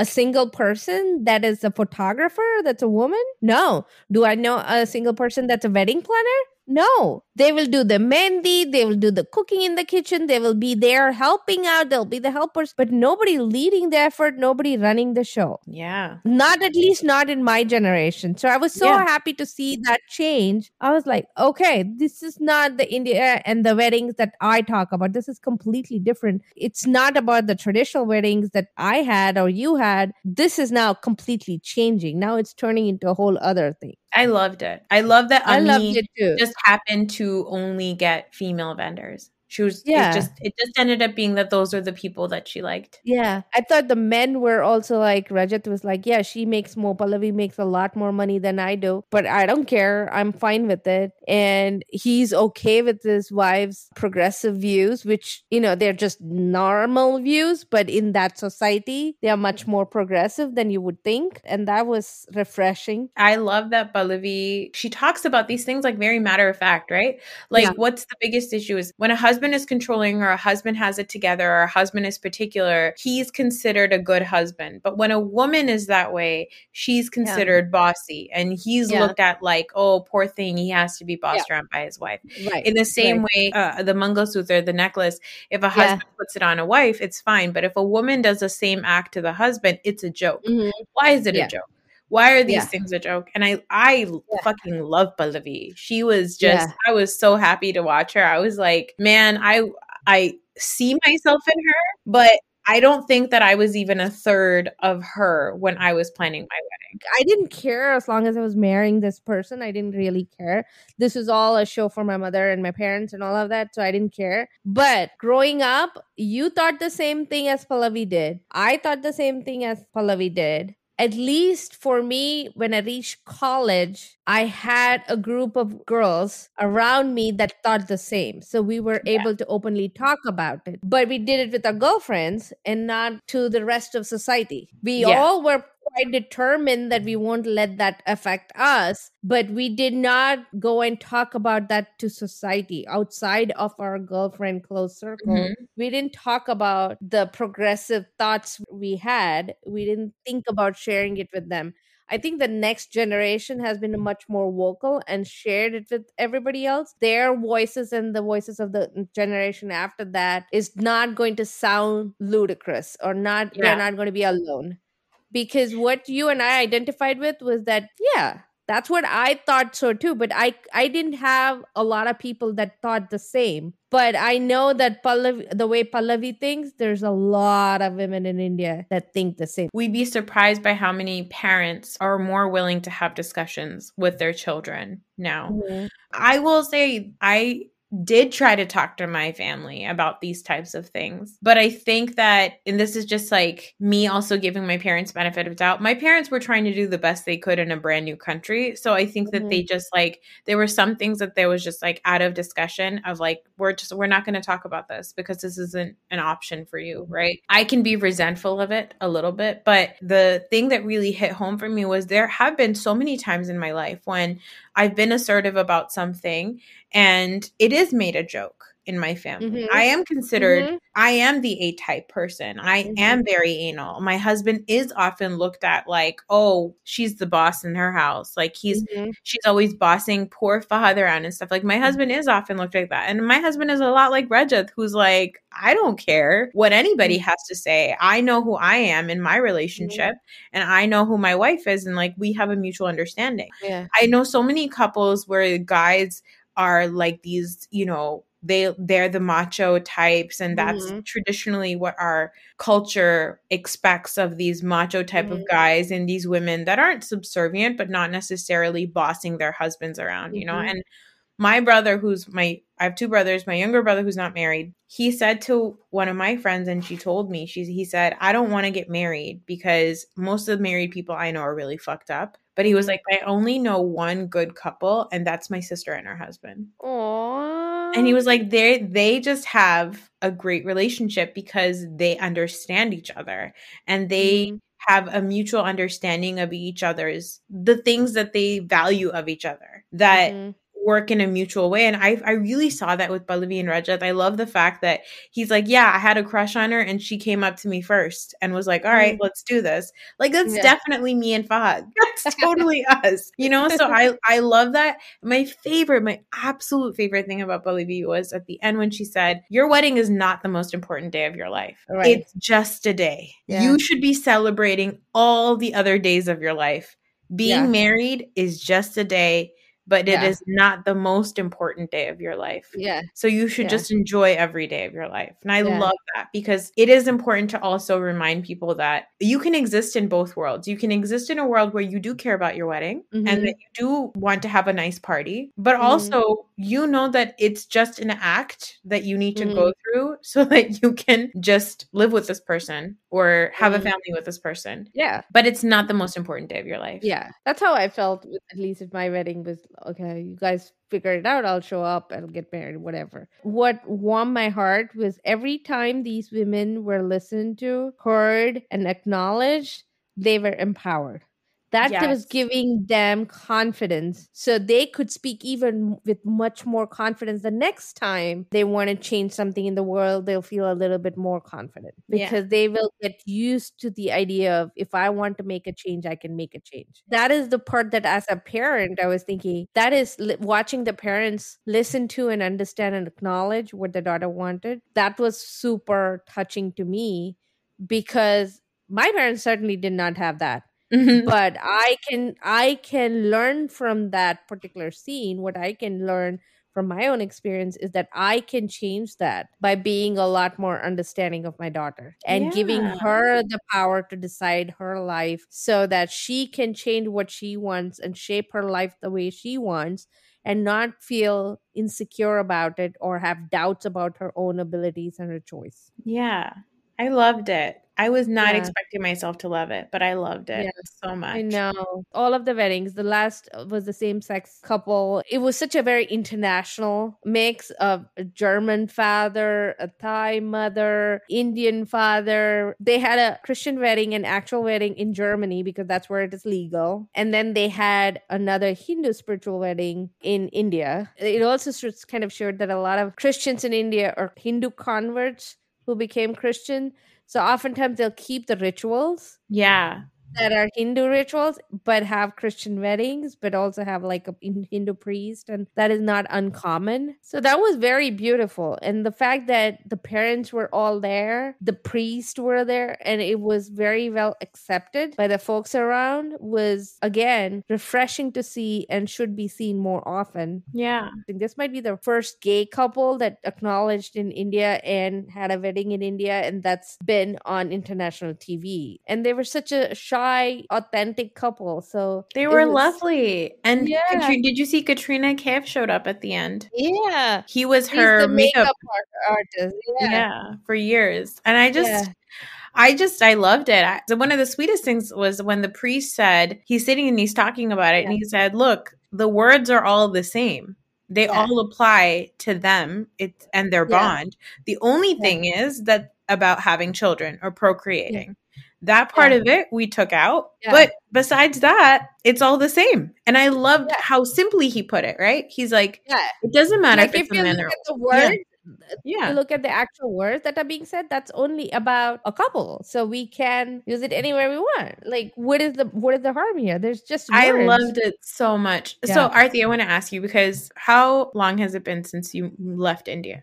a single person that is a photographer that's a woman? No. Do I know a single person that's a wedding planner? No, they will do the mehndi, they will do the cooking in the kitchen, they will be there helping out, they'll be the helpers, but nobody leading the effort, nobody running the show. Yeah. Not at least not in my generation. So I was so yeah. happy to see that change. I was like, okay, this is not the India uh, and the weddings that I talk about. This is completely different. It's not about the traditional weddings that I had or you had. This is now completely changing. Now it's turning into a whole other thing. I loved it. I love that Ami I loved it too. just happened to only get female vendors. She was yeah. It just it just ended up being that those are the people that she liked. Yeah. I thought the men were also like Rajat was like, Yeah, she makes more Pallavi makes a lot more money than I do. But I don't care. I'm fine with it. And he's okay with his wife's progressive views, which, you know, they're just normal views, but in that society, they are much more progressive than you would think. And that was refreshing. I love that Pallavi she talks about these things like very matter of fact, right? Like yeah. what's the biggest issue is when a husband husband is controlling or a husband has it together or a husband is particular, he's considered a good husband. But when a woman is that way, she's considered yeah. bossy and he's yeah. looked at like, oh, poor thing, he has to be bossed yeah. around by his wife. Right. In the same right. way, uh, the Mangalsutra, the necklace, if a husband puts it on a wife, it's fine. But if a woman does the same act to the husband, it's a joke. Mm-hmm. Why is it a joke? Why are these yeah. things a joke? And I I yeah. fucking love Pallavi. She was just yeah. I was so happy to watch her. I was like, man, I I see myself in her, but I don't think that I was even a third of her when I was planning my wedding. I didn't care as long as I was marrying this person. I didn't really care. This was all a show for my mother and my parents and all of that, so I didn't care. But growing up, you thought the same thing as Pallavi did. I thought the same thing as Pallavi did at least for me, when I reached college, I had a group of girls around me that thought the same. So we were yeah. able to openly talk about it. But we did it with our girlfriends and not to the rest of society. We yeah. all were quite determined that we won't let that affect us, but we did not go and talk about that to society outside of our girlfriend close circle. Mm-hmm. We didn't talk about the progressive thoughts we had. We didn't think about sharing it with them. I think the next generation has been much more vocal and shared it with everybody else. Their voices and the voices of the generation after that is not going to sound ludicrous or not, yeah. they're not going to be alone because what you and I identified with was that yeah that's what I thought so too but I I didn't have a lot of people that thought the same. But I know that Pallavi, the way Pallavi thinks there's a lot of women in India that think the same. We'd be surprised by how many parents are more willing to have discussions with their children now. Mm-hmm. I will say I did try to talk to my family about these types of things. But I think that, and this is just like me also giving my parents benefit of doubt. My parents were trying to do the best they could in a brand new country. So I think that mm-hmm. they just like, there were some things that there was just like out of discussion of like, we're just, we're not going to talk about this because this isn't an option for you, right? I can be resentful of it a little bit. But the thing that really hit home for me was there have been so many times in my life when I've been assertive about something and it is made a joke in my family. Mm-hmm. I am considered, mm-hmm. I am the A type person. I mm-hmm. am very anal. My husband is often looked at like, oh, she's the boss in her house. Like he's, mm-hmm. she's always bossing poor Fahad around and stuff. Like my husband is often looked like that. And my husband is a lot like Rajat, who's like, I don't care what anybody mm-hmm. has to say. I know who I am in my mm-hmm. relationship and I know who my wife is. And like we have a mutual understanding. Yeah. I know so many couples where guys, are like these, you know, they they're the macho types and that's mm-hmm. traditionally what our culture expects of these macho type mm-hmm. of guys and these women that aren't subservient but not necessarily bossing their husbands around mm-hmm. you know mm-hmm. and my brother who's my I have two brothers my younger brother who's not married he said to one of my friends and she told me she he said I don't want to get married because most of the married people I know are really fucked up but he was mm-hmm. like, I only know one good couple, and that's my sister and her husband. Aww. And he was like, they they just have a great relationship because they understand each other and they mm-hmm. have a mutual understanding of each other's the things that they value of each other. That mm-hmm work in a mutual way. And I, I really saw that with Pallavi and Rajat. I love the fact that he's like, yeah, I had a crush on her and she came up to me first and was like, all right, mm-hmm. let's do this. Like that's yeah. definitely me and Fahad. That's totally us, you know? So I, I love that. My favorite, my absolute favorite thing about Pallavi was at the end when she said, your wedding is not the most important day of your life. Right. It's just a day. Yeah. You should be celebrating all the other days of your life. Being yeah. married is just a day but it yeah. is not the most important day of your life. Yeah. So you should yeah. just enjoy every day of your life. And I yeah. love that because it is important to also remind people that you can exist in both worlds. You can exist in a world where you do care about your wedding mm-hmm. and that you do want to have a nice party, but mm-hmm. also you know that it's just an act that you need to mm-hmm. go through so that you can just live with this person or have a mm-hmm. family with this person. Yeah. But it's not the most important day of your life. Yeah. That's how I felt at least if my wedding was okay, you guys figure it out. I'll show up, I'll get married, whatever. What warmed my heart was every time these women were listened to, heard, and acknowledged, they were empowered that yes. was giving them confidence so they could speak even with much more confidence the next time they want to change something in the world they'll feel a little bit more confident because yeah. they will get used to the idea of if i want to make a change i can make a change that is the part that as a parent i was thinking that is li- watching the parents listen to and understand and acknowledge what the daughter wanted that was super touching to me because my parents certainly did not have that Mm-hmm. But I can I can learn from that particular scene. What I can learn from my own experience is that I can change that by being a lot more understanding of my daughter and yeah. giving her the power to decide her life so that she can change what she wants and shape her life the way she wants and not feel insecure about it or have doubts about her own abilities and her choice. Yeah. I loved it. I was not yeah. expecting myself to love it, but I loved it yeah. so much. I know. All of the weddings, the last uh, was the same sex couple. It was such a very international mix of a German father, a Thai mother, Indian father. They had a Christian wedding, an actual wedding in Germany because that's where it is legal. And then they had another Hindu spiritual wedding in India. It also kind of showed that a lot of Christians in India are Hindu converts who became Christian. So oftentimes they'll keep the rituals. Yeah that are Hindu rituals, but have Christian weddings, but also have like a Hindu priest, and that is not uncommon. So that was very beautiful, and the fact that the parents were all there, the priest were there, and it was very well accepted by the folks around was again refreshing to see and should be seen more often. Yeah, I think this might be the first gay couple that acknowledged in India and had a wedding in India, and that's been on international TV, and they were such a shock shy, authentic couple. So they were was, lovely. And yeah. Katrina, did you see Katrina Kaif showed up at the end? Yeah, he was He's her makeup, makeup artist. Yeah. yeah. for years. And I just. Yeah. I just I loved it. I, so one of the sweetest things was when the priest said he's sitting and he's talking about it, yeah. and he said, "Look, the words are all the same. They yeah. all apply to them. It's and their bond. The only thing is that about having children or procreating. That part yeah. of it we took out. Yeah. But besides that, it's all the same. And I loved yeah. how simply he put it, right? He's like, it doesn't matter like if, if it's a man or the word yeah. look at the actual words that are being said, that's only about a couple. So we can use it anywhere we want. Like, what is the what is the harm here? There's just words. I loved it so much. Yeah. So, Arthi, I want to ask you because how long has it been since you left India?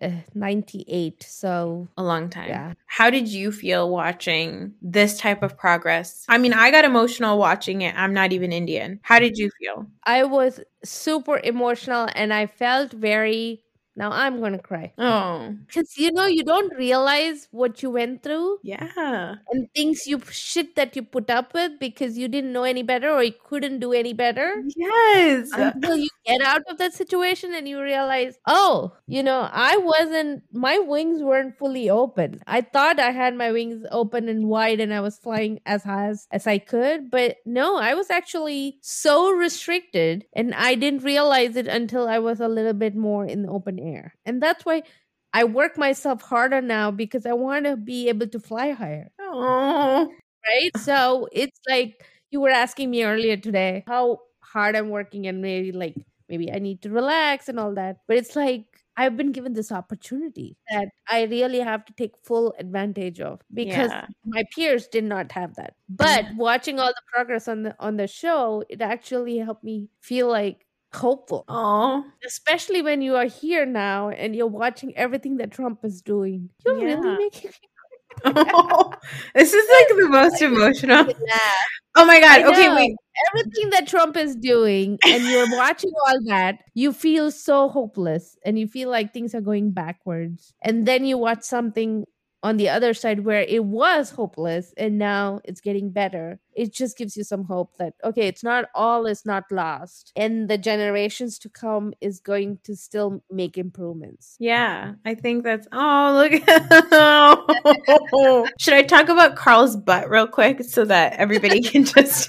Uh, 98. So a long time. Yeah. How did you feel watching this type of progress? I mean, I got emotional watching it. I'm not even Indian. How did you feel? I was super emotional and I felt very now I'm gonna cry. Oh, because you know you don't realize what you went through. Yeah, and things you shit that you put up with because you didn't know any better or you couldn't do any better. Yes, until you get out of that situation and you realize, oh, you know, I wasn't. My wings weren't fully open. I thought I had my wings open and wide and I was flying as high as, as I could, but no, I was actually so restricted, and I didn't realize it until I was a little bit more in the open air air. And that's why I work myself harder now because I want to be able to fly higher. Oh. Right? So it's like you were asking me earlier today how hard I'm working and maybe like maybe I need to relax and all that. But it's like I've been given this opportunity that I really have to take full advantage of because yeah. my peers did not have that. But watching all the progress on the on the show, it actually helped me feel like hopeful. Oh, especially when you are here now and you're watching everything that Trump is doing. You're yeah. really making. oh, this is like the most emotional. Oh my god! Okay, wait. Everything that Trump is doing, and you're watching all that, you feel so hopeless, and you feel like things are going backwards. And then you watch something on the other side where it was hopeless and now it's getting better. It just gives you some hope that okay it's not all is not lost and the generations to come is going to still make improvements. Yeah i think that's oh look should i talk about carl's butt real quick so that everybody can just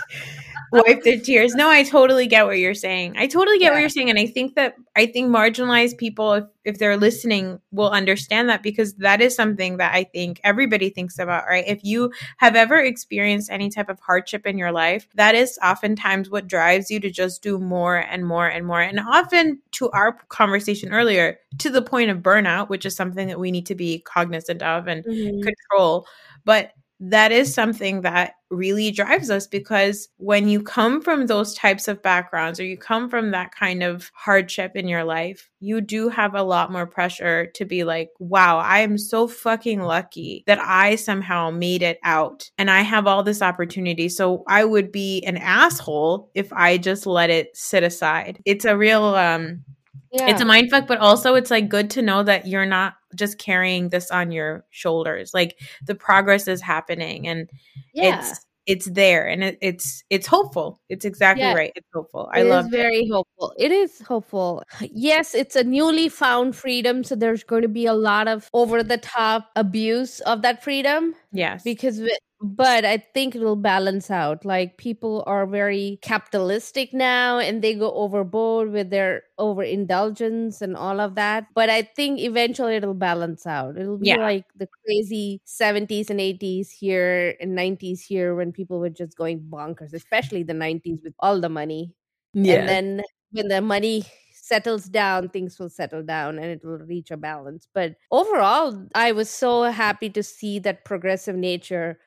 wipe their tears. No, I totally get what you're saying. I totally get yeah. what you're saying. And I think that I think marginalized people, if, if they're listening, will understand that because that is something that I think everybody thinks about, right? If you have ever experienced any type of hardship in your life, that is oftentimes what drives you to just do more and more and more. And often to our conversation earlier, to the point of burnout, which is something that we need to be cognizant of and mm-hmm. control. But that is something that really drives us because when you come from those types of backgrounds or you come from that kind of hardship in your life, you do have a lot more pressure to be like, wow, I am so fucking lucky that I somehow made it out and I have all this opportunity. So I would be an asshole if I just let it sit aside. It's a real, um, yeah. It's a mind fuck, but also it's like good to know that you're not just carrying this on your shoulders. Like the progress is happening and yeah. it's it's there and it, it's it's hopeful. It's exactly yeah. right. It's hopeful. I love it. It's very it. hopeful. It is hopeful. Yes, it's a newly found freedom, so there's going to be a lot of over the top abuse of that freedom. Yes. Because but I think it'll balance out. Like people are very capitalistic now and they go overboard with their overindulgence and all of that. But I think eventually it'll balance out. It'll be yeah. like the crazy 70s and 80s here and 90s here when people were just going bonkers, especially the 90s with all the money. Yeah. And then when the money settles down, things will settle down and it will reach a balance. But overall, I was so happy to see that progressive nature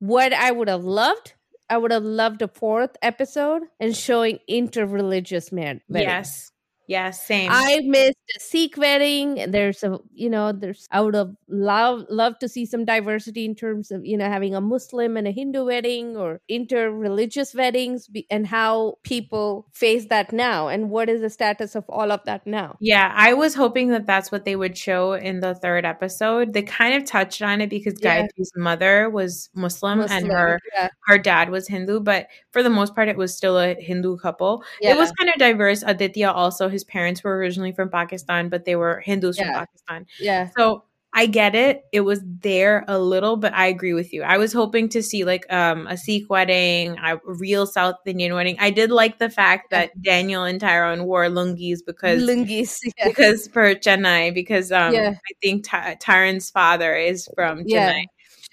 what I would have loved, I would have loved a fourth episode and showing interreligious man. Yes. Yeah, same. I missed a Sikh wedding. There's a, you know, there's I would have love love to see some diversity in terms of, you know, having a Muslim and a Hindu wedding or inter-religious weddings be, and how people face that now and what is the status of all of that now. Yeah, I was hoping that that's what they would show in the third episode. They kind of touched on it because yeah. Gayatri's mother was Muslim, Muslim and her yeah. her dad was Hindu, but for the most part it was still a Hindu couple. Yeah. It was kind of diverse. Aditya also his parents were originally from Pakistan, but they were Hindus yeah. from Pakistan. Yeah. So I get it. It was there a little, but I agree with you. I was hoping to see like um, a Sikh wedding, a real South Indian wedding. I did like the fact that Daniel and Tyrone wore lungis because lungis yeah. because for Chennai because um, yeah. I think Ty- Tyrone's father is from Chennai. Yeah.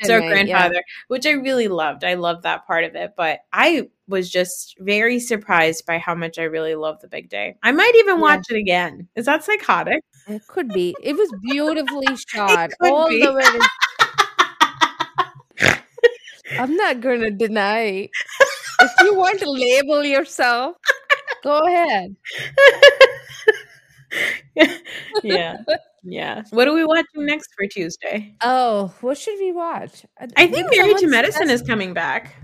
So grandfather, yeah. which I really loved. I loved that part of it, but I was just very surprised by how much I really love the big day. I might even watch it again. Is that psychotic? It could be. It was beautifully shot all be. the way. To... I'm not going to deny. If you want to label yourself, go ahead. yeah. Yeah. What are we watching next for Tuesday? Oh, what should we watch? I think Married to Medicine is coming back.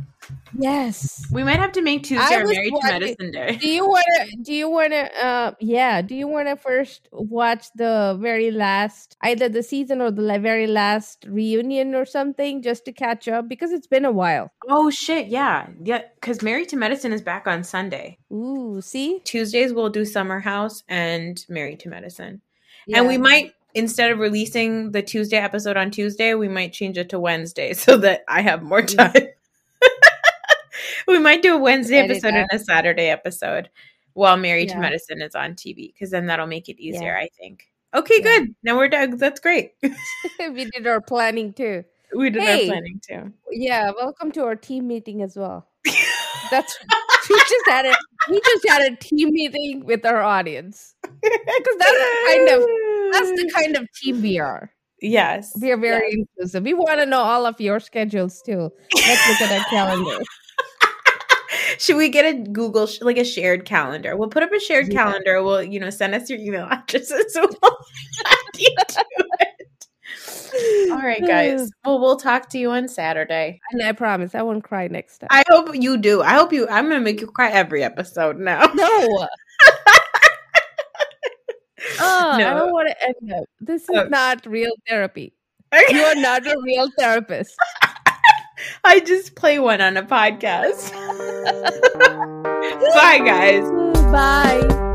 Yes. We might have to make Tuesday our Married to Medicine Day. Do you want to? Do you want to? Uh, yeah. Do you want to first watch the very last, either the season or the very last reunion or something, just to catch up because it's been a while. Oh shit! Yeah, yeah. Because Married to Medicine is back on Sunday. Ooh, see. Tuesdays we'll do Summer House and Married to Medicine, yeah. and we might instead of releasing the Tuesday episode on Tuesday, we might change it to Wednesday so that I have more mm. time. we might do a Wednesday episode and a Saturday episode while Married yeah. to Medicine is on TV because then that'll make it easier, yeah. I think. Okay, yeah. good. Now we're done. That's great. we did our planning too. We did hey, our planning too. Yeah, welcome to our team meeting as well. That's we just had a we just had a team meeting with our audience because that's kind of that's the kind of team we are. Yes. We are very yes. inclusive. We want to know all of your schedules too. Let's look at our calendar. Should we get a Google like a shared calendar? We'll put up a shared yeah. calendar. We'll you know send us your email addresses. So we'll All right, guys. Well, we'll talk to you on Saturday. And I promise I won't cry next time. I hope you do. I hope you. I'm gonna make you cry every episode now. No. oh, no. I don't want to end up. This is oh. not real therapy. You are not a real therapist. I just play one on a podcast. Bye, guys. Bye.